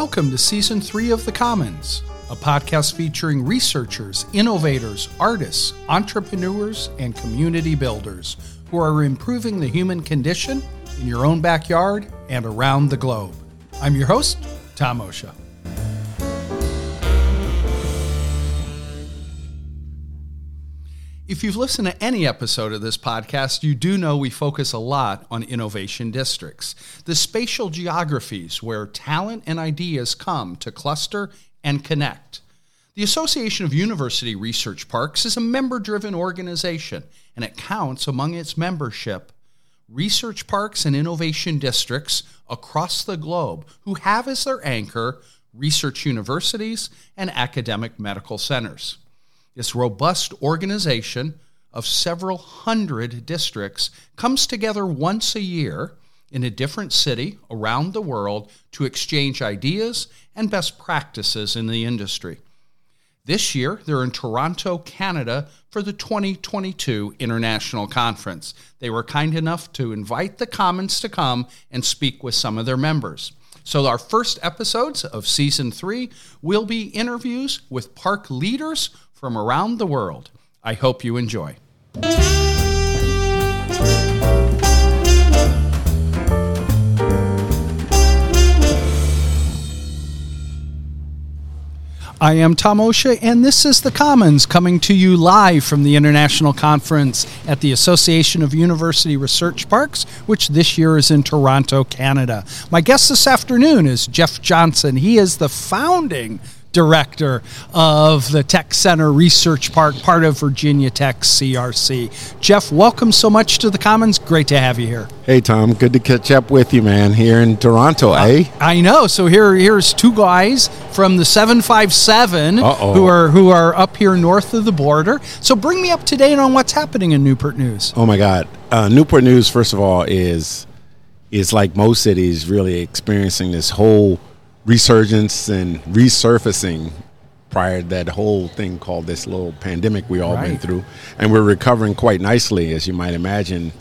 Welcome to Season 3 of The Commons, a podcast featuring researchers, innovators, artists, entrepreneurs, and community builders who are improving the human condition in your own backyard and around the globe. I'm your host, Tom Osha. If you've listened to any episode of this podcast, you do know we focus a lot on innovation districts, the spatial geographies where talent and ideas come to cluster and connect. The Association of University Research Parks is a member driven organization, and it counts among its membership research parks and innovation districts across the globe who have as their anchor research universities and academic medical centers. This robust organization of several hundred districts comes together once a year in a different city around the world to exchange ideas and best practices in the industry. This year, they're in Toronto, Canada for the 2022 International Conference. They were kind enough to invite the Commons to come and speak with some of their members. So, our first episodes of season three will be interviews with park leaders from around the world. I hope you enjoy. I am Tom Osha, and this is The Commons coming to you live from the International Conference at the Association of University Research Parks, which this year is in Toronto, Canada. My guest this afternoon is Jeff Johnson. He is the founding director of the Tech Center Research Park, part of Virginia Tech CRC. Jeff, welcome so much to the Commons. Great to have you here. Hey Tom, good to catch up with you, man. Here in Toronto, uh, eh? I know. So here, here's two guys from the 757 Uh-oh. who are who are up here north of the border. So bring me up to date on what's happening in Newport News. Oh my God, uh, Newport News. First of all, is is like most cities really experiencing this whole resurgence and resurfacing prior to that whole thing called this little pandemic we all right. went through. And we're recovering quite nicely, as you might imagine.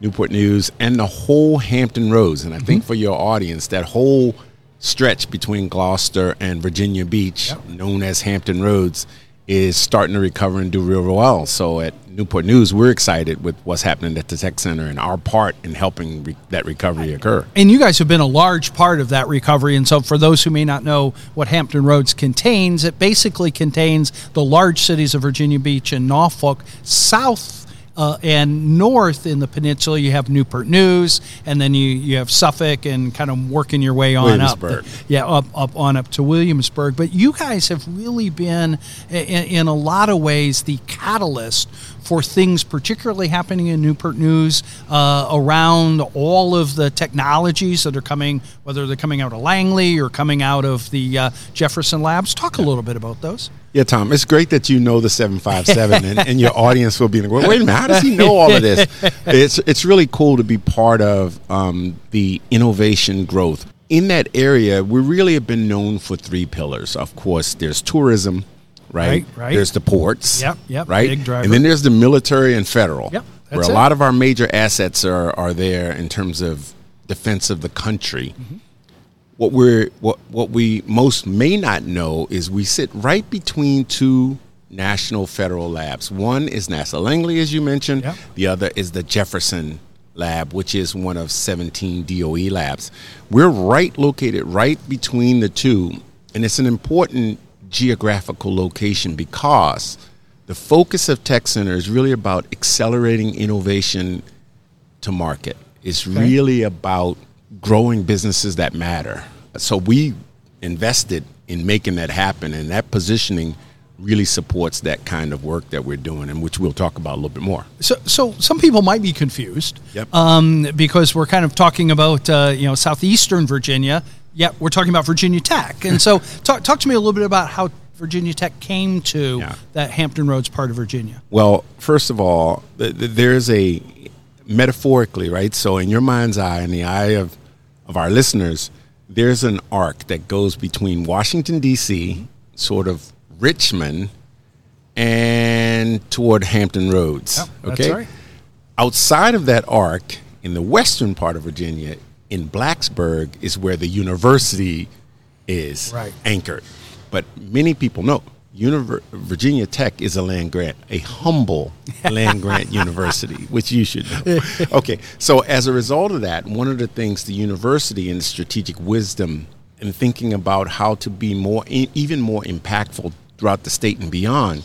Newport News and the whole Hampton Roads. And I mm-hmm. think for your audience, that whole stretch between Gloucester and Virginia Beach, yep. known as Hampton Roads, is starting to recover and do real well. So at Newport News, we're excited with what's happening at the Tech Center and our part in helping re- that recovery occur. And you guys have been a large part of that recovery. And so, for those who may not know what Hampton Roads contains, it basically contains the large cities of Virginia Beach and Norfolk, south uh, and north in the peninsula, you have Newport News, and then you, you have Suffolk, and kind of working your way on up. The, yeah, up up on up to Williamsburg. But you guys have really been, in, in a lot of ways, the catalyst for things particularly happening in Newport News uh, around all of the technologies that are coming, whether they're coming out of Langley or coming out of the uh, Jefferson Labs. Talk a little bit about those. Yeah, Tom, it's great that you know the 757 and, and your audience will be like, wait a minute, how does he know all of this? It's, it's really cool to be part of um, the innovation growth. In that area, we really have been known for three pillars. Of course, there's tourism, right? Right, right. There's the ports. Yep, yep. Right? And then there's the military and federal. Yep. Where a it. lot of our major assets are, are there in terms of defense of the country. Mm-hmm what we're what what we most may not know is we sit right between two national federal labs. One is NASA Langley, as you mentioned. Yep. The other is the Jefferson Lab, which is one of 17 DOE labs. We're right located right between the two, and it's an important geographical location because the focus of Tech Center is really about accelerating innovation to market. It's okay. really about growing businesses that matter. So we invested in making that happen, and that positioning really supports that kind of work that we're doing, and which we'll talk about a little bit more. So, so some people might be confused, yep. um, because we're kind of talking about uh, you know southeastern Virginia. Yet we're talking about Virginia Tech, and so talk talk to me a little bit about how Virginia Tech came to yeah. that Hampton Roads part of Virginia. Well, first of all, there's a metaphorically, right? So in your mind's eye, in the eye of of our listeners, there's an arc that goes between Washington, D.C., mm-hmm. sort of Richmond, and toward Hampton Roads. Oh, okay. Right. Outside of that arc, in the western part of Virginia, in Blacksburg, is where the university is Right. anchored. But many people know Univer- Virginia Tech is a land grant, a humble land grant university, which you should know. Okay, so as a result of that, one of the things the university and strategic wisdom and thinking about how to be more, even more impactful throughout the state and beyond,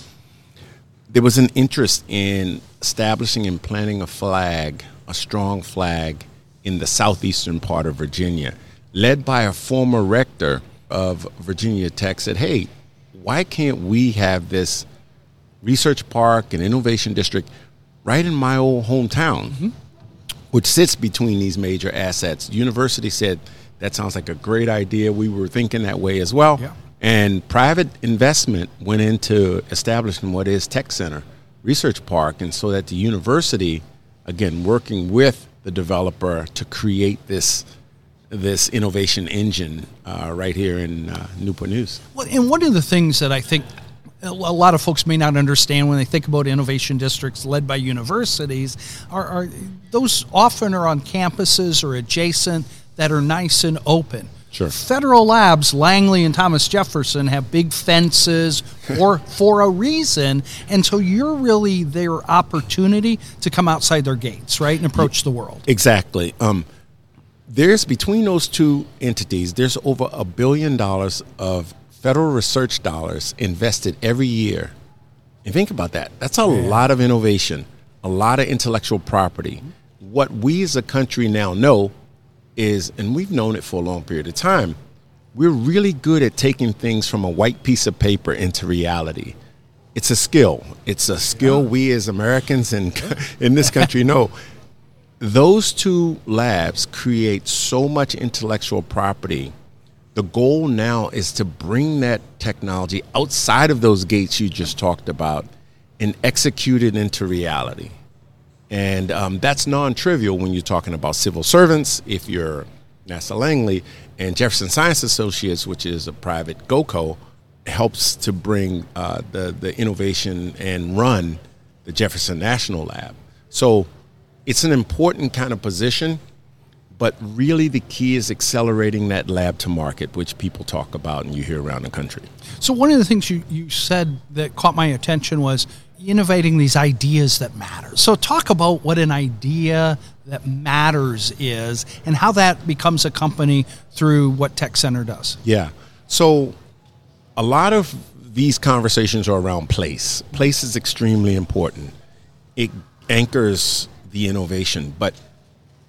there was an interest in establishing and planting a flag, a strong flag, in the southeastern part of Virginia, led by a former rector of Virginia Tech, said, hey, why can't we have this research park and innovation district right in my old hometown, mm-hmm. which sits between these major assets? University said, that sounds like a great idea. We were thinking that way as well. Yeah. And private investment went into establishing what is Tech Center Research Park, and so that the university, again, working with the developer to create this this innovation engine uh, right here in uh, Newport News. Well, and one of the things that I think a lot of folks may not understand when they think about innovation districts led by universities are, are those often are on campuses or adjacent that are nice and open. Sure. Federal labs, Langley and Thomas Jefferson, have big fences or for a reason, and so you're really their opportunity to come outside their gates, right, and approach the world. Exactly. Um, there's between those two entities, there's over a billion dollars of federal research dollars invested every year. And think about that. That's a lot of innovation, a lot of intellectual property. What we as a country now know is, and we've known it for a long period of time, we're really good at taking things from a white piece of paper into reality. It's a skill. It's a skill we as Americans in, in this country know those two labs create so much intellectual property. The goal now is to bring that technology outside of those gates you just talked about and execute it into reality. And um, that's non trivial when you're talking about civil servants. If you're NASA Langley and Jefferson Science Associates, which is a private GOCO, helps to bring uh, the, the innovation and run the Jefferson National Lab. So it's an important kind of position, but really the key is accelerating that lab to market, which people talk about and you hear around the country. So one of the things you, you said that caught my attention was innovating these ideas that matter. So talk about what an idea that matters is and how that becomes a company through what Tech Center does. Yeah. So a lot of these conversations are around place. Place is extremely important. It anchors the innovation, but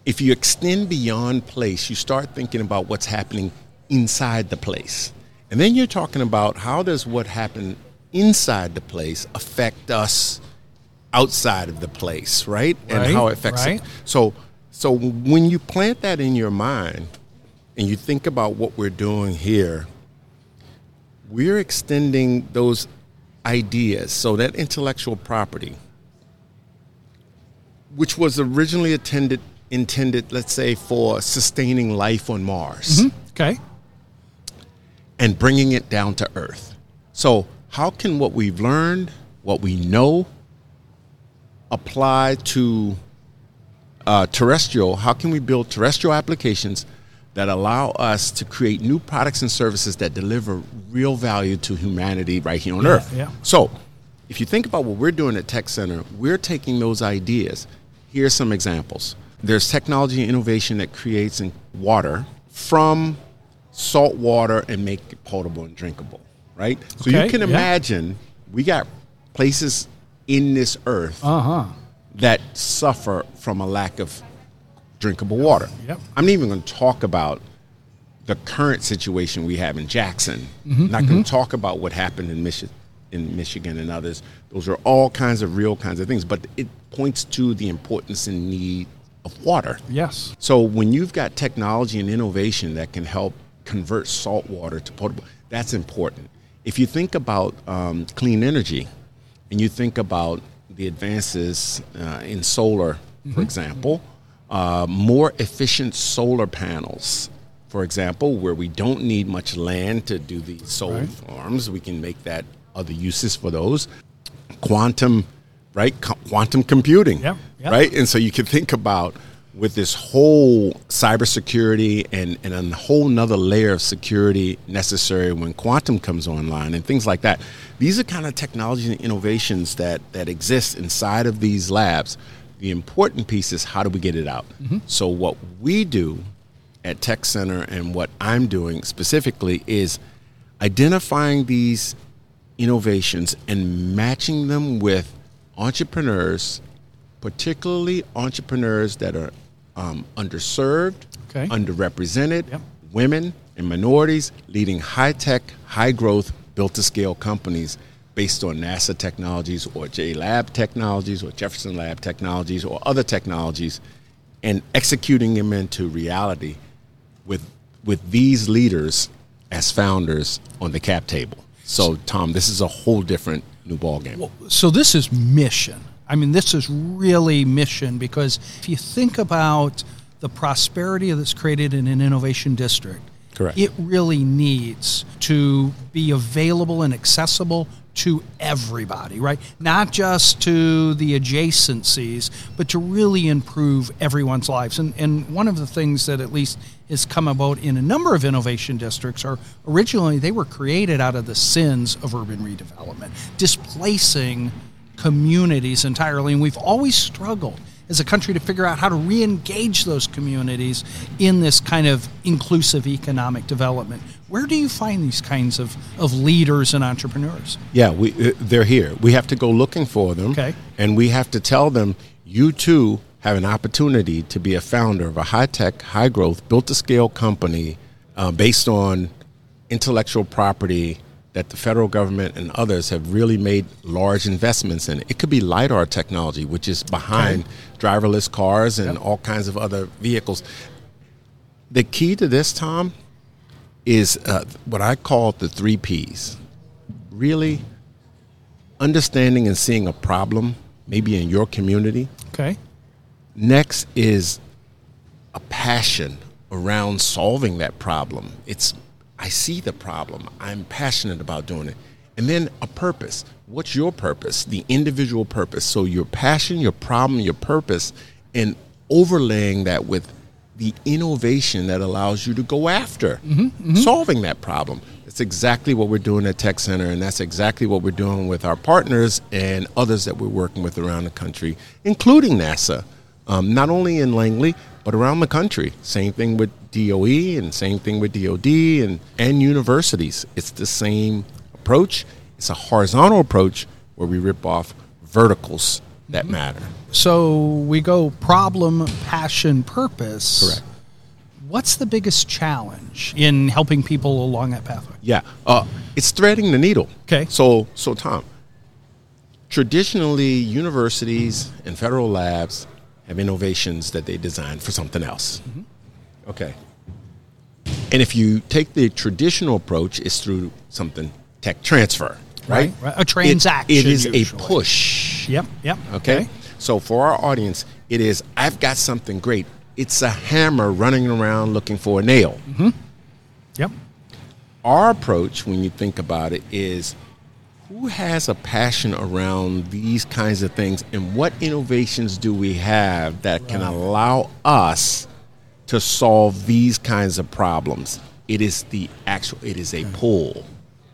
if you extend beyond place, you start thinking about what's happening inside the place. And then you're talking about how does what happened inside the place affect us outside of the place, right? And how it affects right. it. So so when you plant that in your mind and you think about what we're doing here, we're extending those ideas, so that intellectual property, which was originally intended intended, let's say, for sustaining life on Mars mm-hmm. Okay. and bringing it down to Earth. So, how can what we've learned, what we know, apply to uh, terrestrial? How can we build terrestrial applications that allow us to create new products and services that deliver real value to humanity right here on Earth? yeah. So, if you think about what we're doing at Tech Center, we're taking those ideas. Here's some examples. There's technology and innovation that creates water from salt water and make it potable and drinkable, right? So Okay, you can yeah. imagine we got places in this earth Uh huh. that suffer from a lack of drinkable water. Yep. I'm not even going to talk about the current situation we have in Jackson. Mm-hmm, not going to talk about what happened in Michigan in Michigan and others. Those are all kinds of real kinds of things, but it points to the importance and need of water. Yes. So when you've got technology and innovation that can help convert salt water to potable, that's important. If you think about um, clean energy, and you think about the advances uh, in solar, for example, uh, more efficient solar panels, for example, where we don't need much land to do the solar Right. farms, we can make that other uses for those. Quantum, right? Quantum computing, Yep, yep. right? And so you can think about with this whole cybersecurity and, and a whole nother layer of security necessary when quantum comes online and things like that. These are kind of technologies and innovations that, that exist inside of these labs. The important piece is how do we get it out? Mm-hmm. So, what we do at Tech Center and what I'm doing specifically is identifying these innovations and matching them with entrepreneurs, particularly entrepreneurs that are um, underserved, okay. underrepresented, yep. women and minorities leading high tech, high growth, built to scale companies based on NASA technologies or J Lab technologies or Jefferson Lab technologies or other technologies and executing them into reality with with these leaders as founders on the cap table. So, Tom, this is a whole different new ball game. Well, so this is mission. I mean, this is really mission because if you think about the prosperity that's created in an innovation district, Correct. it really needs to be available and accessible to everybody, right? Not just to the adjacencies, but to really improve everyone's lives. And, and one of the things that at least has come about in a number of innovation districts are originally they were created out of the sins of urban redevelopment, displacing communities entirely. And we've always struggled as a country to figure out how to re-engage those communities in this kind of inclusive economic development. Where do you find these kinds of, of leaders and entrepreneurs? Yeah, we, uh, they're here. We have to go looking for them. Okay. And we have to tell them, you too have an opportunity to be a founder of a high tech, high growth, built to scale company uh, based on intellectual property that the federal government and others have really made large investments in. It could be LIDAR technology, which is behind okay. driverless cars and yep. all kinds of other vehicles. The key to this, Tom, is uh, what I call the three P's. Really understanding and seeing a problem, maybe in your community. Okay. Next is a passion around solving that problem. It's I see the problem. I'm passionate about doing it. And then a purpose. What's your purpose? The individual purpose. So your passion, your problem, your purpose, and overlaying that with the innovation that allows you to go after mm-hmm, mm-hmm. solving that problem. That's exactly what we're doing at Tech Center, and that's exactly what we're doing with our partners and others that we're working with around the country, including NASA. Um, not only in Langley, but around the country. Same thing with DOE and same thing with DOD and, and universities. It's the same approach. It's a horizontal approach where we rip off verticals that mm-hmm. matter. So we go problem, passion, purpose. Correct. What's the biggest challenge in helping people along that pathway? Yeah, uh, it's threading the needle. Okay. So, so Tom, traditionally, universities and federal labs have innovations that they design for something else. Mm-hmm. Okay. And if you take the traditional approach, it's through something tech transfer, right? right, right. A transaction. it, it is usually. a push. Yep, yep. Okay? okay. So for our audience, it is I've got something great. It's a hammer running around looking for a nail. Mm-hmm. Yep. Our approach, when you think about it, is who has a passion around these kinds of things and what innovations do we have that right. can allow us to solve these kinds of problems it is the actual it is a pull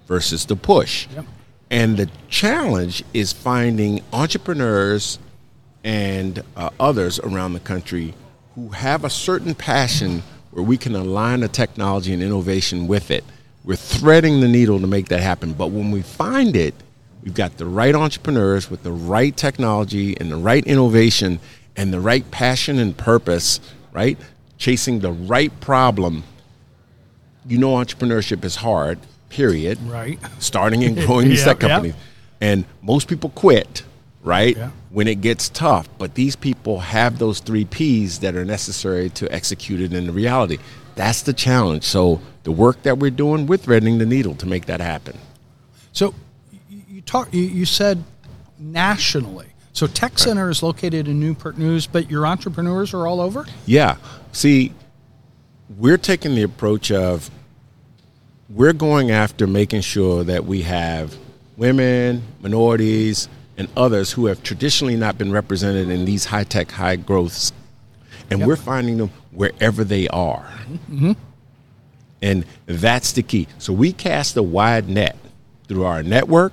versus the push yep. and the challenge is finding entrepreneurs and uh, others around the country who have a certain passion where we can align the technology and innovation with it we're threading the needle to make that happen. But when we find it, we've got the right entrepreneurs with the right technology and the right innovation and the right passion and purpose, right? Chasing the right problem. You know, entrepreneurship is hard, period. Right. Starting and growing these tech companies. And most people quit, right? Yeah. When it gets tough. But these people have those three P's that are necessary to execute it in the reality. That's the challenge. So the work that we're doing, we're threading the needle to make that happen. So you talk. You said nationally. So Tech Center is located in Newport News, but your entrepreneurs are all over. Yeah. See, we're taking the approach of we're going after making sure that we have women, minorities, and others who have traditionally not been represented in these high tech, high growths. and yep. we're finding them wherever they are. Mm-hmm. And that's the key. So we cast a wide net through our network,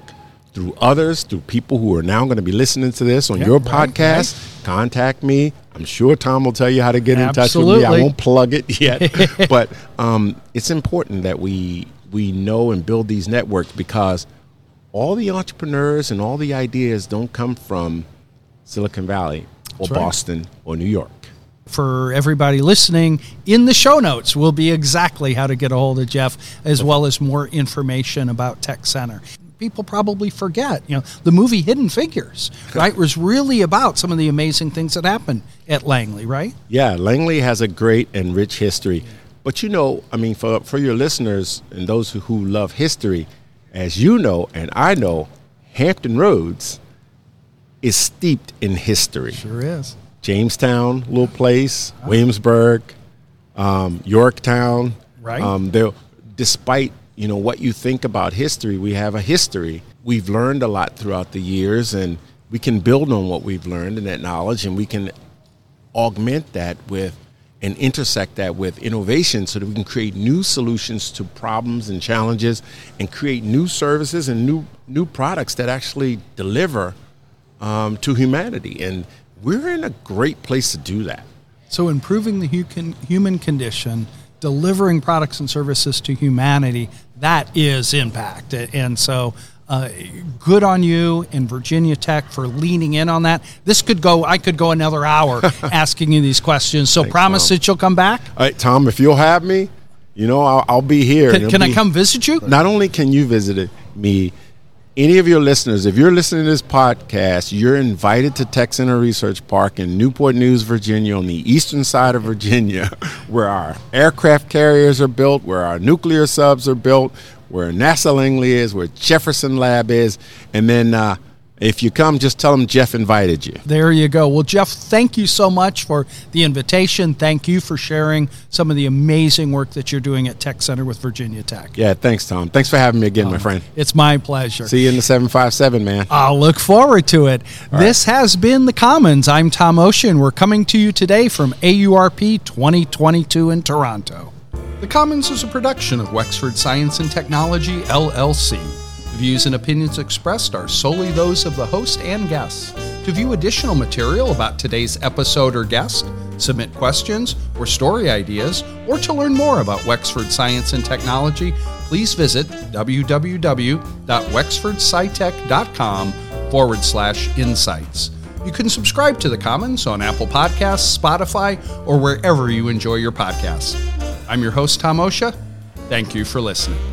through others, through people who are now going to be listening to this on yep, your podcast. Right. Contact me. I'm sure Tom will tell you how to get Absolutely. in touch with me. I won't plug it yet, but um, it's important that we we know and build these networks because all the entrepreneurs and all the ideas don't come from Silicon Valley or right. Boston or New York. For everybody listening, in the show notes will be exactly how to get a hold of Jeff, as well as more information about Tech Center people probably forget. You know, the movie Hidden Figures, right, was really about some of the amazing things that happened at Langley, right? Yeah, Langley has a great and rich history. But you know, I mean, for, for your listeners and those who, who love history, as you know and I know, Hampton Roads is steeped in history. Sure is. Jamestown, little place, Williamsburg, um, Yorktown. Right. Um, despite you know what you think about history, we have a history. We've learned a lot throughout the years, and we can build on what we've learned and that knowledge, and we can augment that with and intersect that with innovation so that we can create new solutions to problems and challenges and create new services and new new products that actually deliver um, to humanity. And we're in a great place to do that. So, improving the human condition, delivering products and services to humanity, that is impact. And so, uh, good on you and Virginia Tech for leaning in on that. This could go, I could go another hour asking you these questions. So, Thanks, promise Tom. that you'll come back. All right, Tom, if you'll have me, you know, I'll, I'll be here. Can, can be, I come visit you? Not only can you visit me, any of your listeners, if you're listening to this podcast, you're invited to Tech Center Research Park in Newport News, Virginia, on the eastern side of Virginia, where our aircraft carriers are built, where our nuclear subs are built, where NASA Langley is, where Jefferson Lab is, and then uh, if you come, just tell them Jeff invited you. There you go. Well, Jeff, thank you so much for the invitation. Thank you for sharing some of the amazing work that you're doing at Tech Center with Virginia Tech. Yeah, thanks, Tom. Thanks for having me again, my uh, friend. It's my pleasure. See you in the 757, man. I'll look forward to it. All this right. has been The Commons. I'm Tom Osha. We're coming to you today from AURP 2022 in Toronto. The Commons is a production of Wexford Science and Technology, LLC views and opinions expressed are solely those of the host and guests. To view additional material about today's episode or guest, submit questions or story ideas, or to learn more about Wexford Science and Technology, please visit www.wexfordscitech.com forward slash insights. You can subscribe to the Commons on Apple Podcasts, Spotify, or wherever you enjoy your podcasts. I'm your host, Tom Osha. Thank you for listening.